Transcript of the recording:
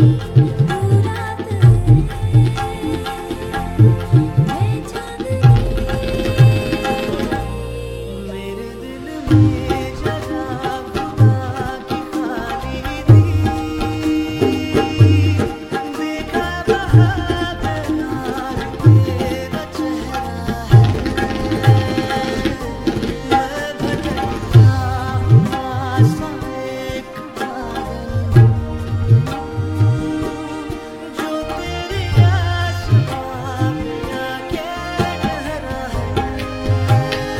Yeah.